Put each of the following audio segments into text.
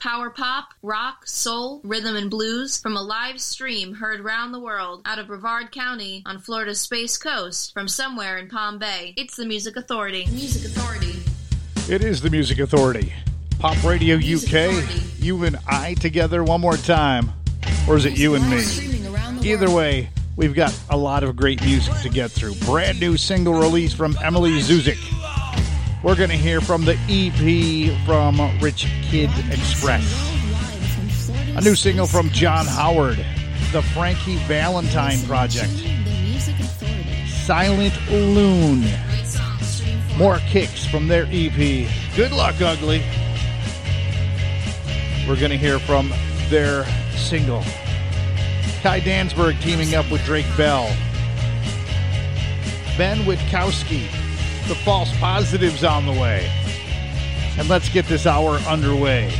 Power pop, rock, soul, rhythm, and blues from a live stream heard round the world out of Brevard County on Florida's Space Coast from somewhere in Palm Bay. It's the Music Authority. Music Authority. It is the Music Authority. Pop Radio Music UK. Authority. You and I together one more time. Or is it you and me? Streaming around the Either world. way, we've got a lot of great music to get through. Brand new single release from Emily Zuzik. We're going to hear from the EP from Rich Kid Express. A new single from John Howard, the Frankie Valentine Project. Silent Loon. More kicks from their EP. Good luck, Ugly. We're going to hear from their single. Kai Dansberg teaming up with Drake Bell. Ben Witkowski. The false positives on the way. And let's get this hour underway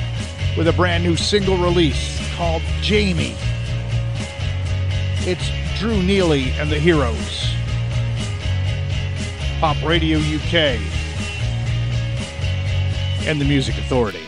with a brand new single release called Jamie. It's Drew Neely and the Heroes. Pop Radio UK and the Music Authority.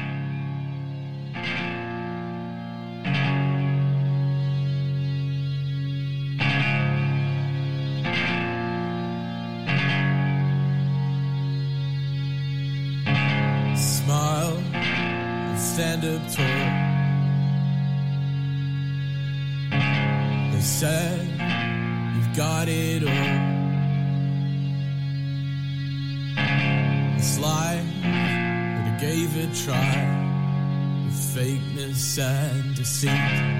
seat.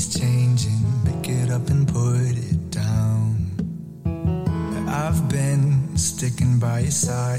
Nothing's changing. Pick it up and put it down. I've been sticking by your side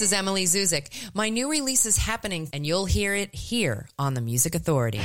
This is Emily Zuzik. My new release is happening, and you'll hear it here on the Music Authority.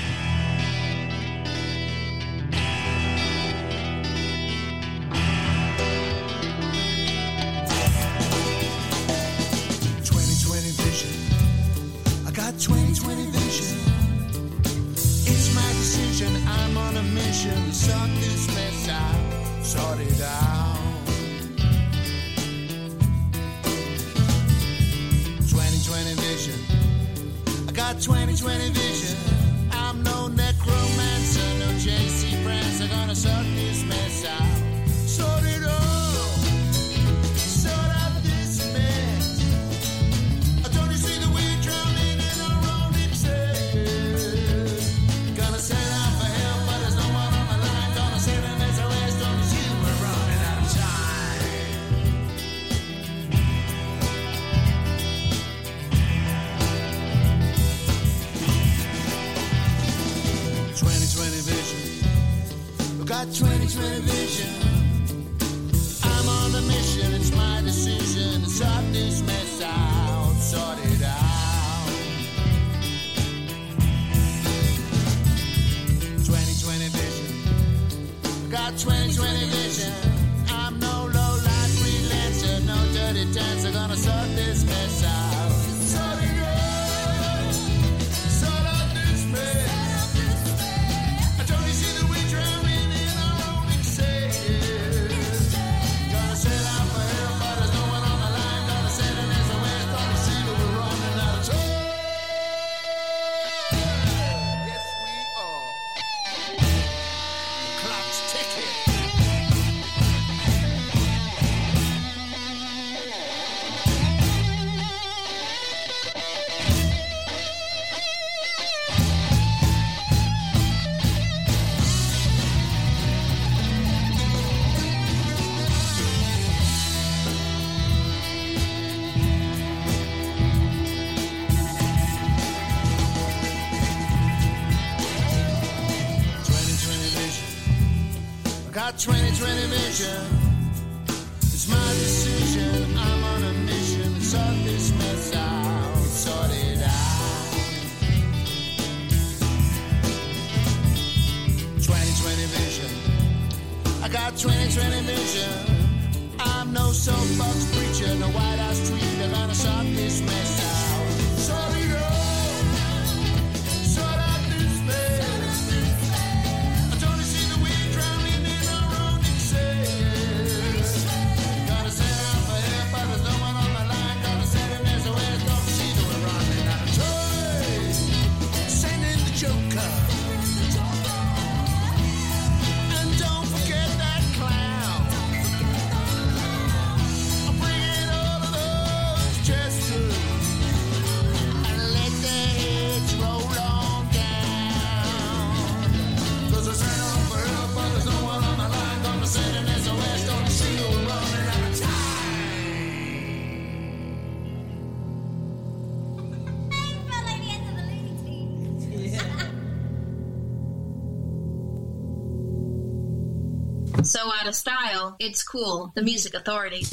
it's cool. The Music Authority.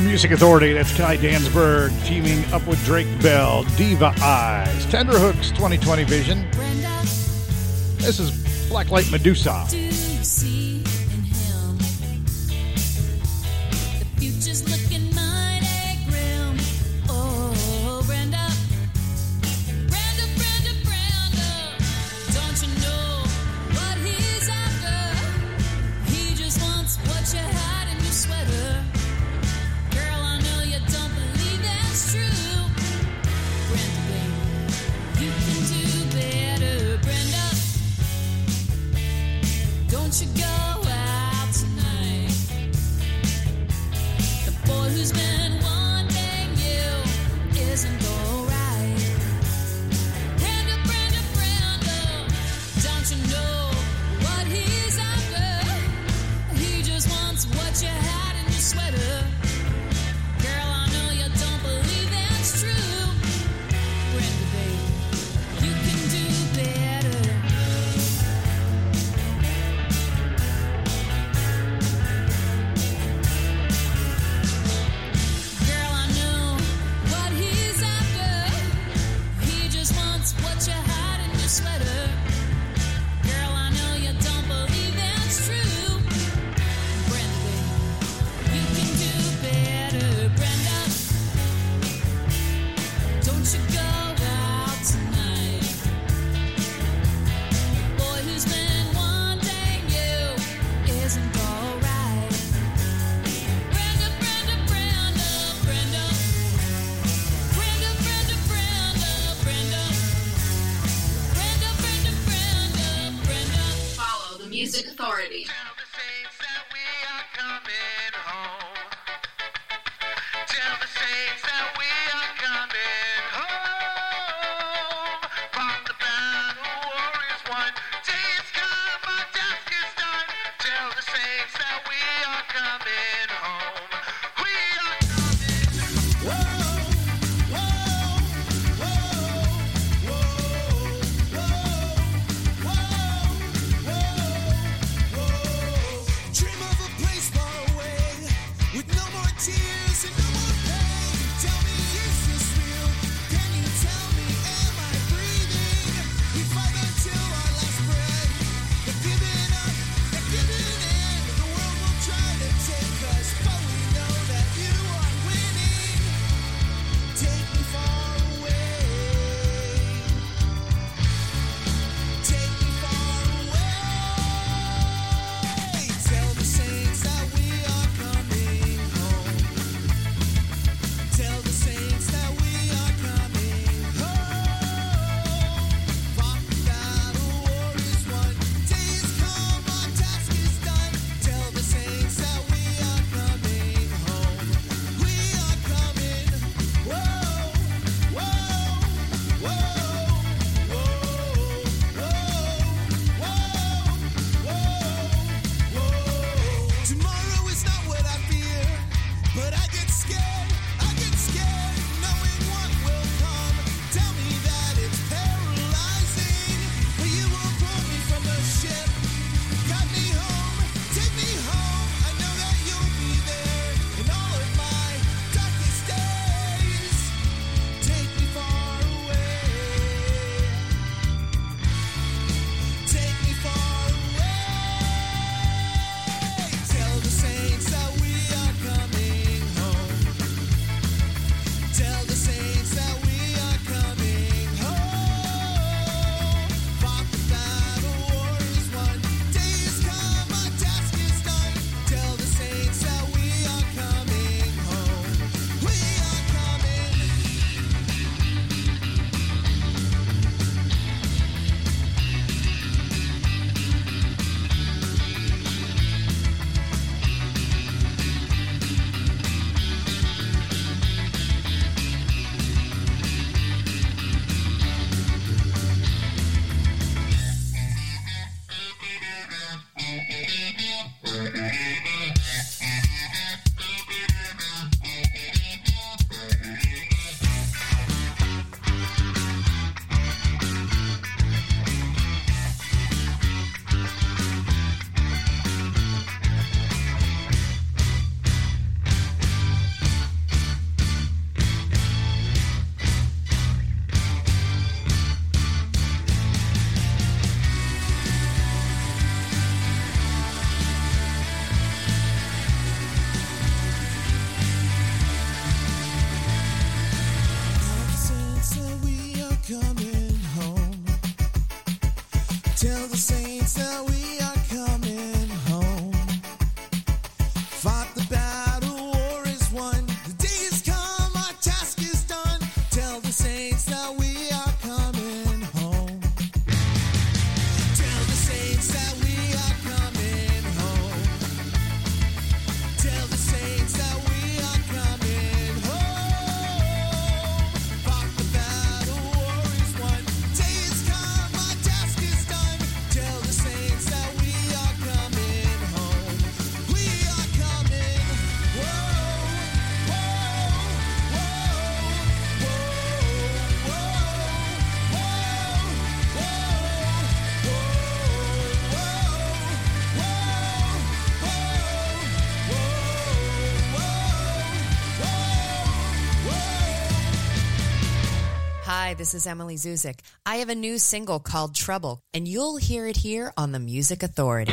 the Music Authority. That's Ty Dansberg teaming up with Drake Bell, Diva Eyes, Tenderhooks 2020 Vision. This is Blacklight Medusa. don't you go? Hi, this is Emily Zuzik. I have a new single called Trouble, and you'll hear it here on the Music Authority.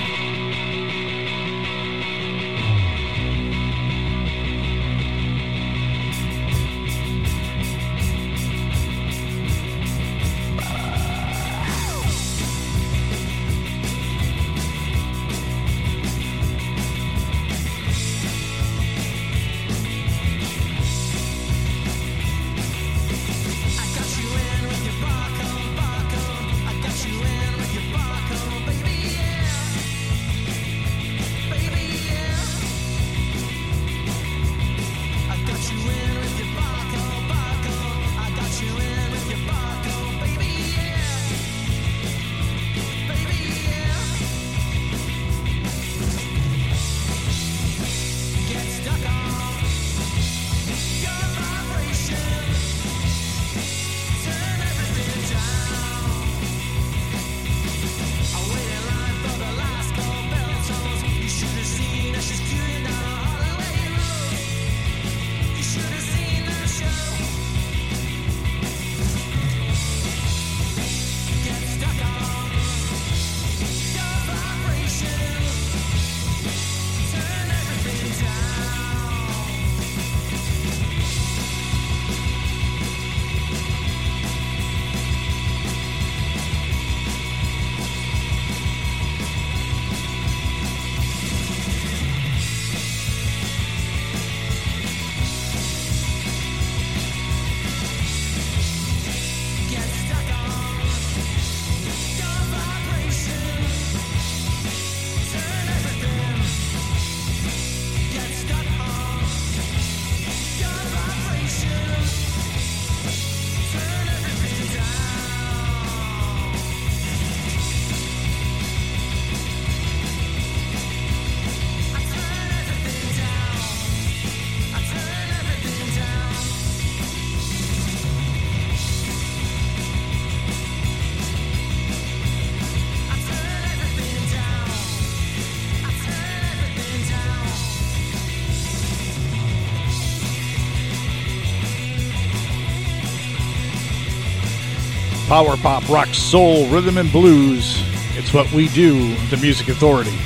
Power pop, rock, soul, rhythm, and blues. It's what we do, the Music Authority,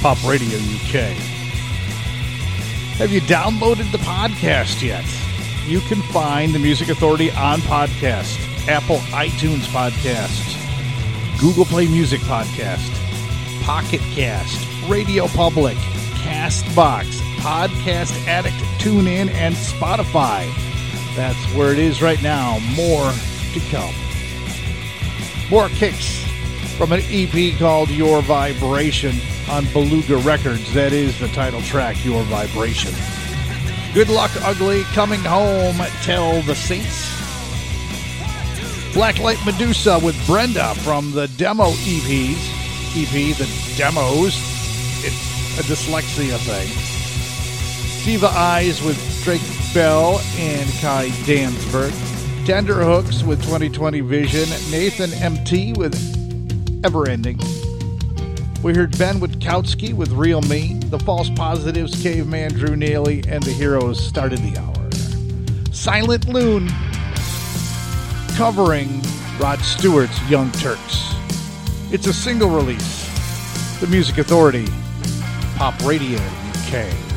Pop Radio UK. Have you downloaded the podcast yet? You can find the Music Authority on podcast, Apple iTunes podcast, Google Play Music podcast, Pocket Cast, Radio Public, Castbox, Podcast Addict, TuneIn, and Spotify. That's where it is right now. More to come. More kicks from an EP called Your Vibration on Beluga Records. That is the title track, Your Vibration. Good Luck Ugly coming home, Tell the Saints. Blacklight Medusa with Brenda from the demo EPs. EP, the demos. It's a dyslexia thing. Diva Eyes with Drake Bell and Kai Danzberg. Tender Hooks with 2020 Vision. Nathan MT with Everending. We heard Ben Witkowski with Real Me. The False Positives, Caveman Drew Neely, and the Heroes started the hour. Silent Loon covering Rod Stewart's Young Turks. It's a single release. The Music Authority, Pop Radio UK.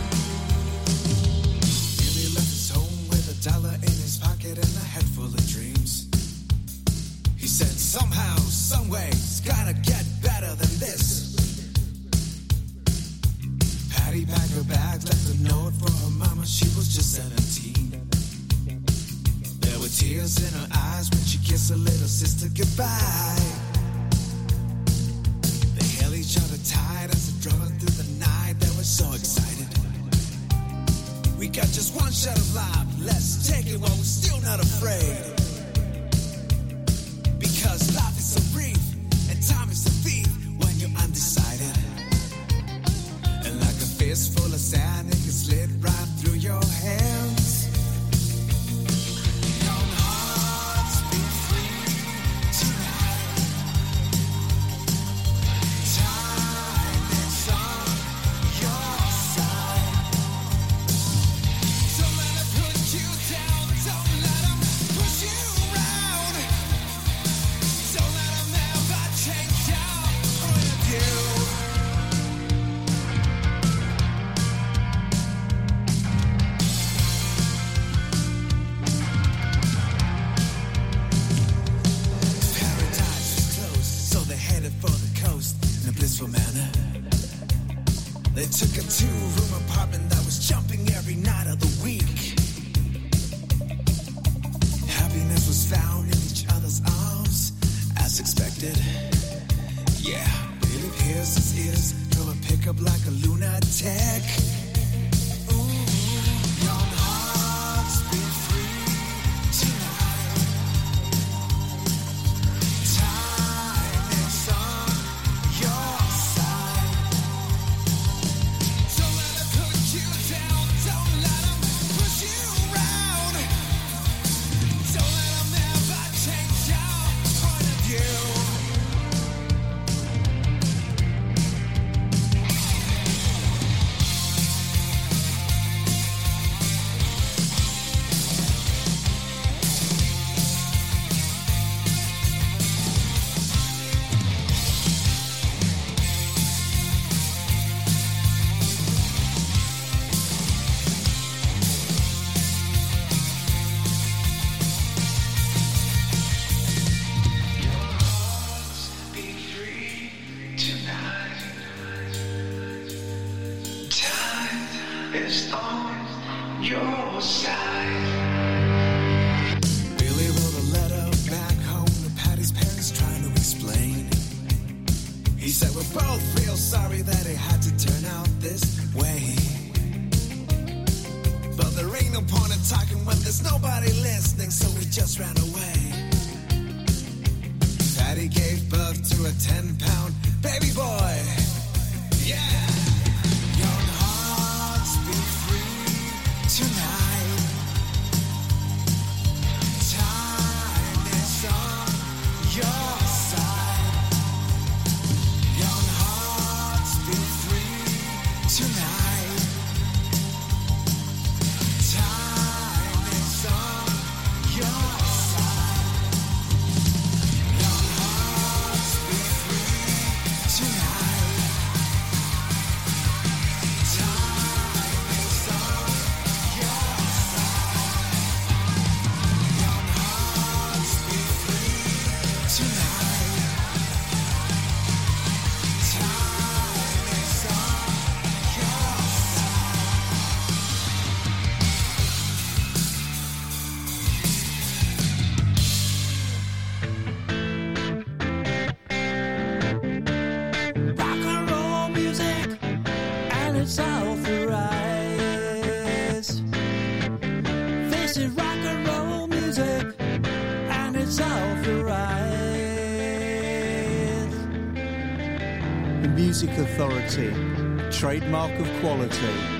Yeah, Billy Pierce is his. Throw a pickup like a lunatic. mark of quality.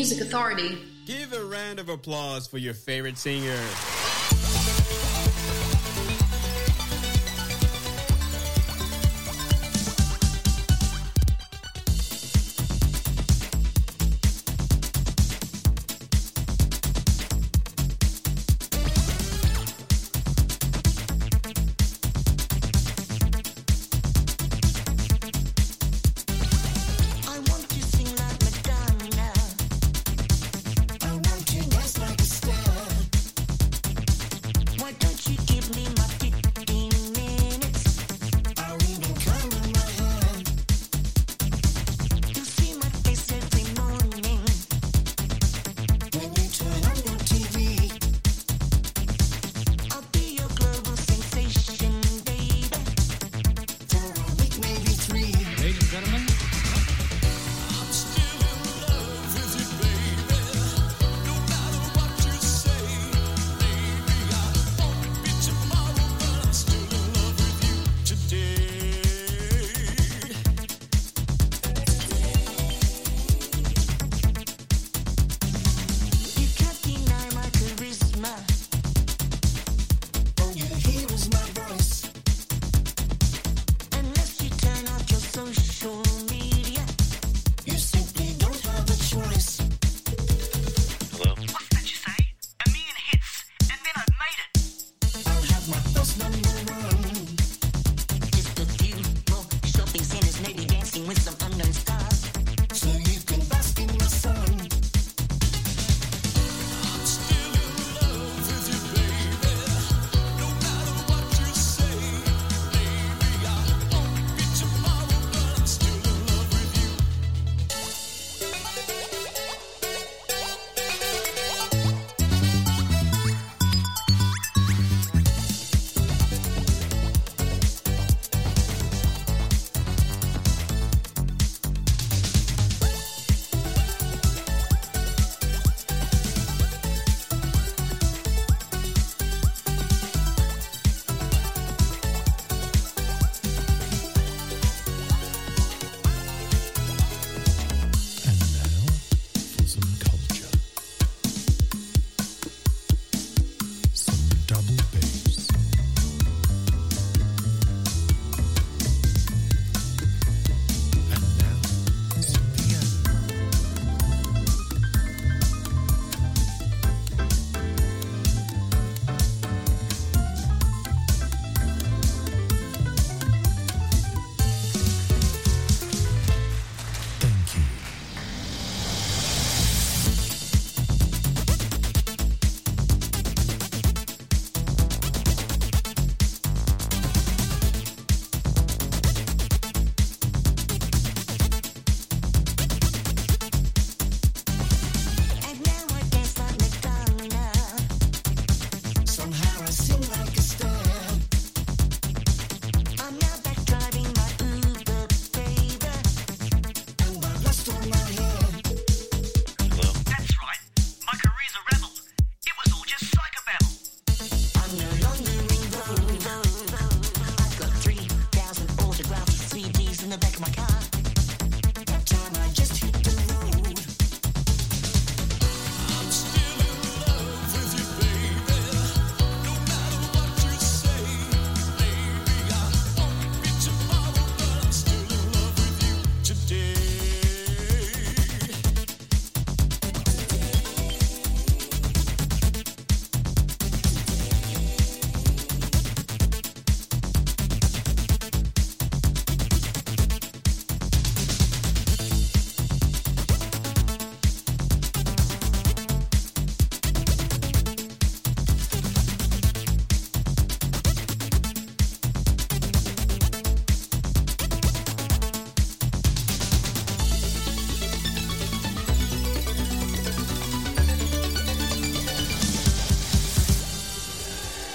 Music Authority. Give a round of applause for your favorite singer.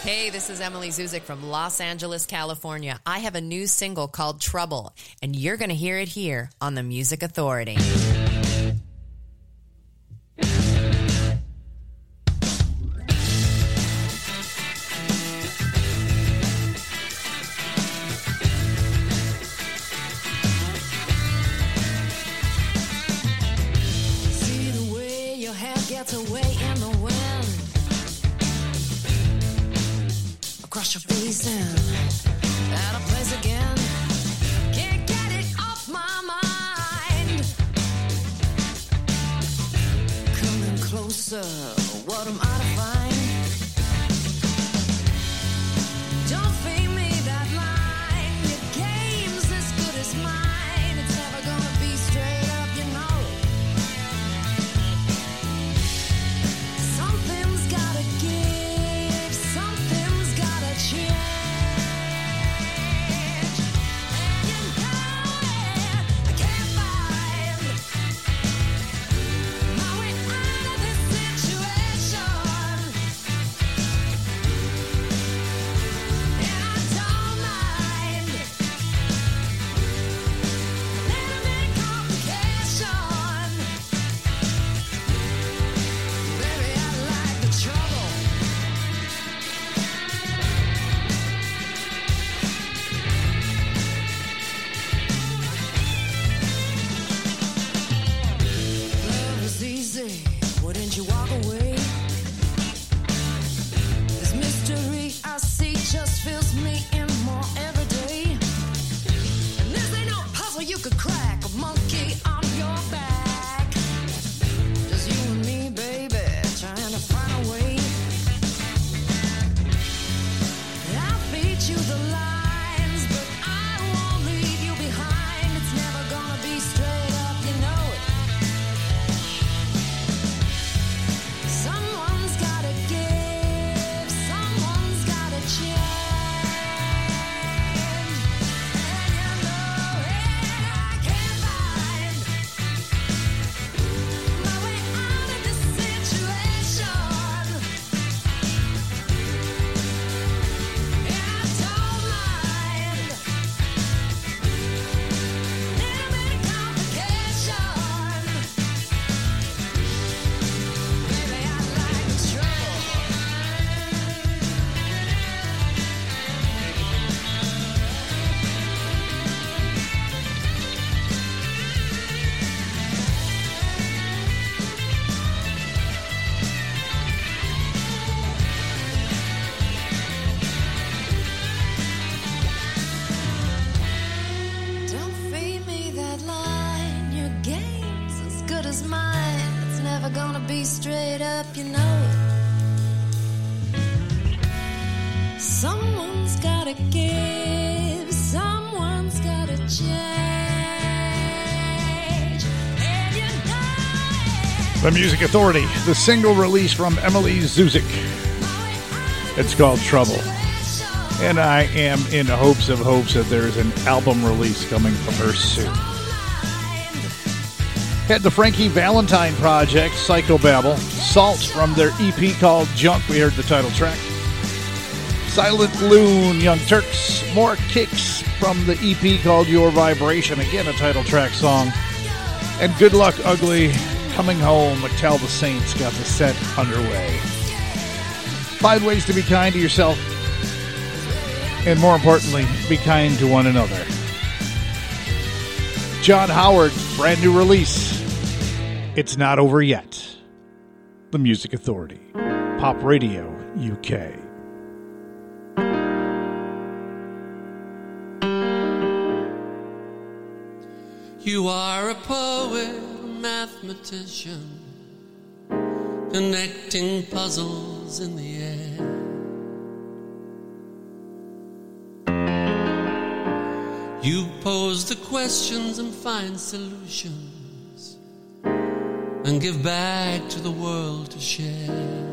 Hey, this is Emily Zuzik from Los Angeles, California. I have a new single called Trouble, and you're going to hear it here on the Music Authority. Music Authority, the single release from Emily Zuzik. It's called Trouble. And I am in hopes of hopes that there's an album release coming from her soon. Had the Frankie Valentine Project, Psychobabble, Salt from their EP called Junk, we heard the title track. Silent Loon, Young Turks, more kicks from the EP called Your Vibration, again a title track song. And Good Luck Ugly, Coming Home, Tell the Saints got the set underway. Find ways to be kind to yourself, and more importantly, be kind to one another. John Howard, brand new release. It's not over yet. The Music Authority, Pop Radio UK. You are a poet, mathematician, connecting puzzles in the air. You pose the questions and find solutions, and give back to the world to share.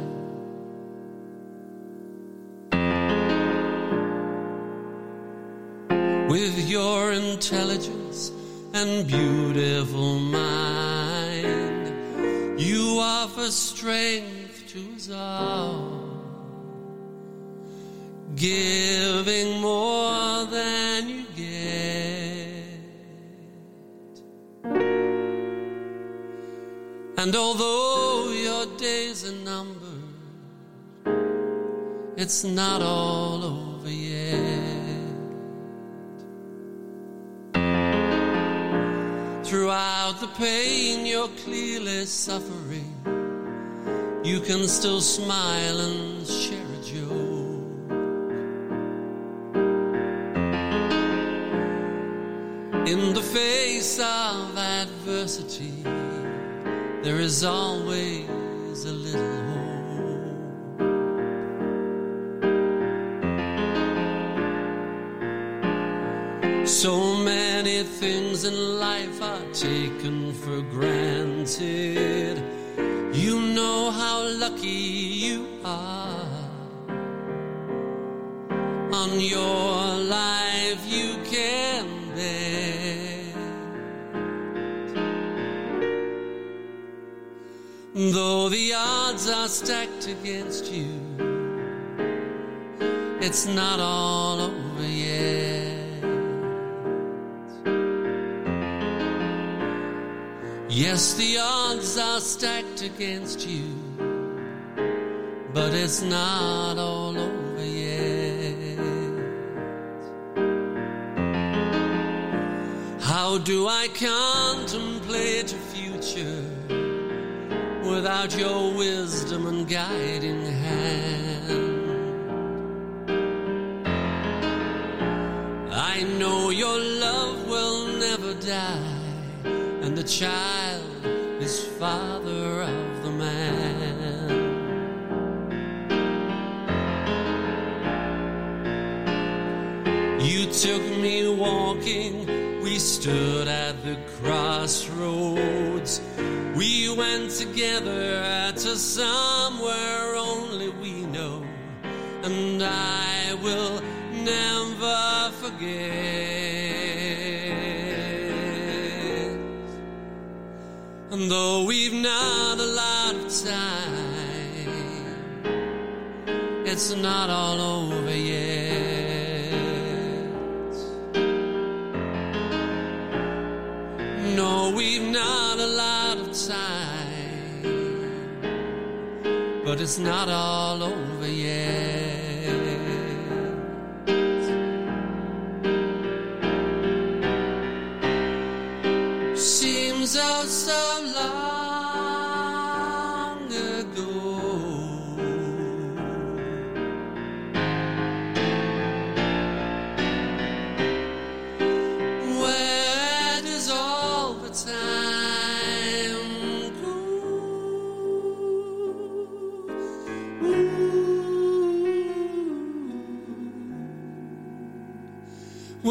With your intelligence and beautiful mind, you offer strength to us all, giving more than you get. And although your days are numbered, it's not all over yet. Throughout the pain you're clearly suffering, you can still smile and share a joke. In the face of adversity, there is always things in life are taken for granted. You know how lucky you are. On your life you can bet. Though the odds are stacked against you, it's not all over Yes, the odds are stacked against you, but it's not all over yet. How do I contemplate your future without your wisdom and guiding hand? I know your love will never die the child is father of the man. You took me walking, we stood at the crossroads. We went together to somewhere only we know, and I will never forget. Though we've not a lot of time, it's not all over yet. No, we've not a lot of time, but it's not all over yet.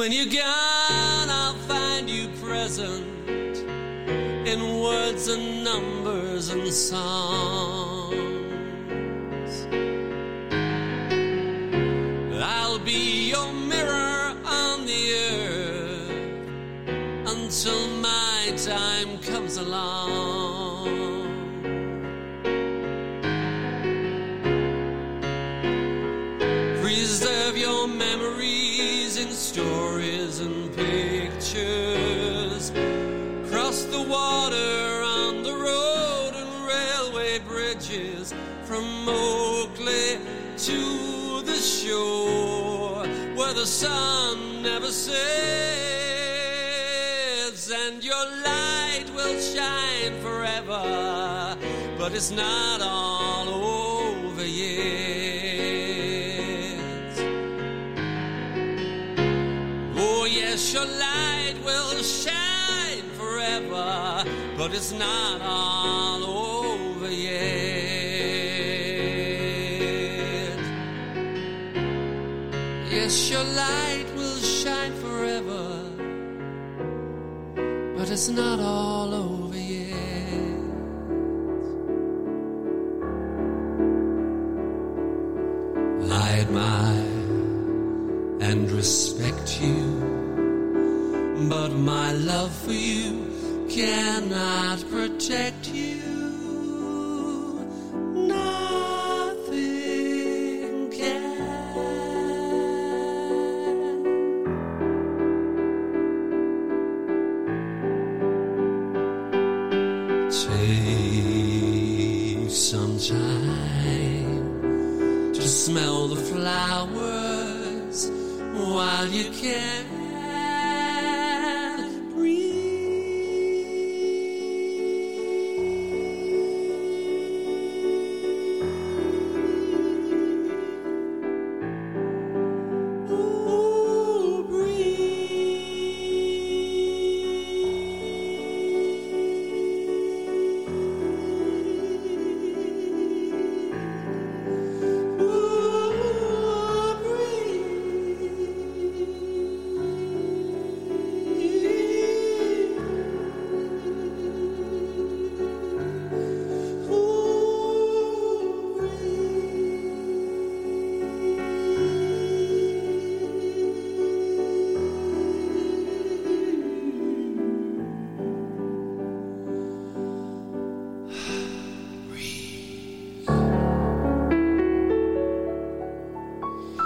When you're gone, I'll find you present in words and numbers and songs. The sun never sets and your light will shine forever. But it's not all over yet. Oh, yes, your light will shine forever, but it's not all it's not all over yet. I admire and respect you, but my love for you cannot protect